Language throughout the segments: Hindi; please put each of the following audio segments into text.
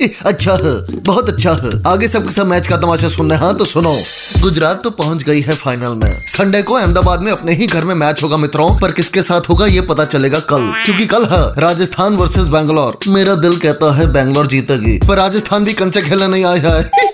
अच्छा है, बहुत अच्छा है। आगे सबके सब मैच का तमाशा सुनना है हाँ तो सुनो। गुजरात तो पहुँच गई है फाइनल में। संडे को अहमदाबाद में अपने ही घर में मैच होगा मित्रों, पर किसके साथ होगा ये पता चलेगा कल। क्योंकि कल है राजस्थान वर्सेस बैंगलोर मेरा दिल कहता है बैंगलोर जीतेगी। पर राजस्थान भी कंचे खेलने नहीं आया है।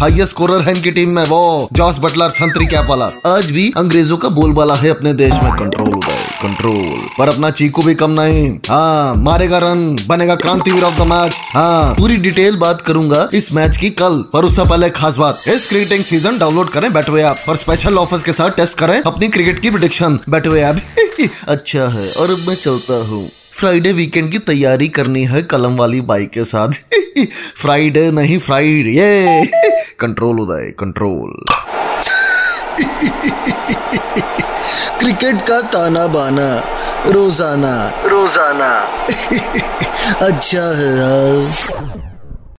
हाईएस्ट स्कोरर है इनकी टीम में वो जॉस बटलर संतरी कैप वाला। आज भी अंग्रेज़ों का बोलबाला है अपने देश में। कंट्रोल कंट्रोल पर अपना चीकू भी कम नहीं। हाँ मारेगा रन बनेगा क्रांतिवीर ऑफ़ द मैच हाँ पूरी डिटेल बात करूँगा इस मैच की कल। पर उससे पहले खास बात इस क्रिकेटिंग सीज़न डाउनलोड करें बैटवे ऐप और स्पेशल ऑफर्स के साथ टेस्ट करें अपनी क्रिकेट की प्रिडिक्शन बैटवे ऐप अच्छा है और अब मैं चलता हूँ। फ्राइडे वीकेंड की तैयारी करनी है कलम वाली बाइक के साथ। फ्राइडे नहीं फ्राइडे ये कंट्रोल उदय कंट्रोल क्रिकेट का ताना बाना रोज़ाना। रोज़ाना। अच्छा है यार।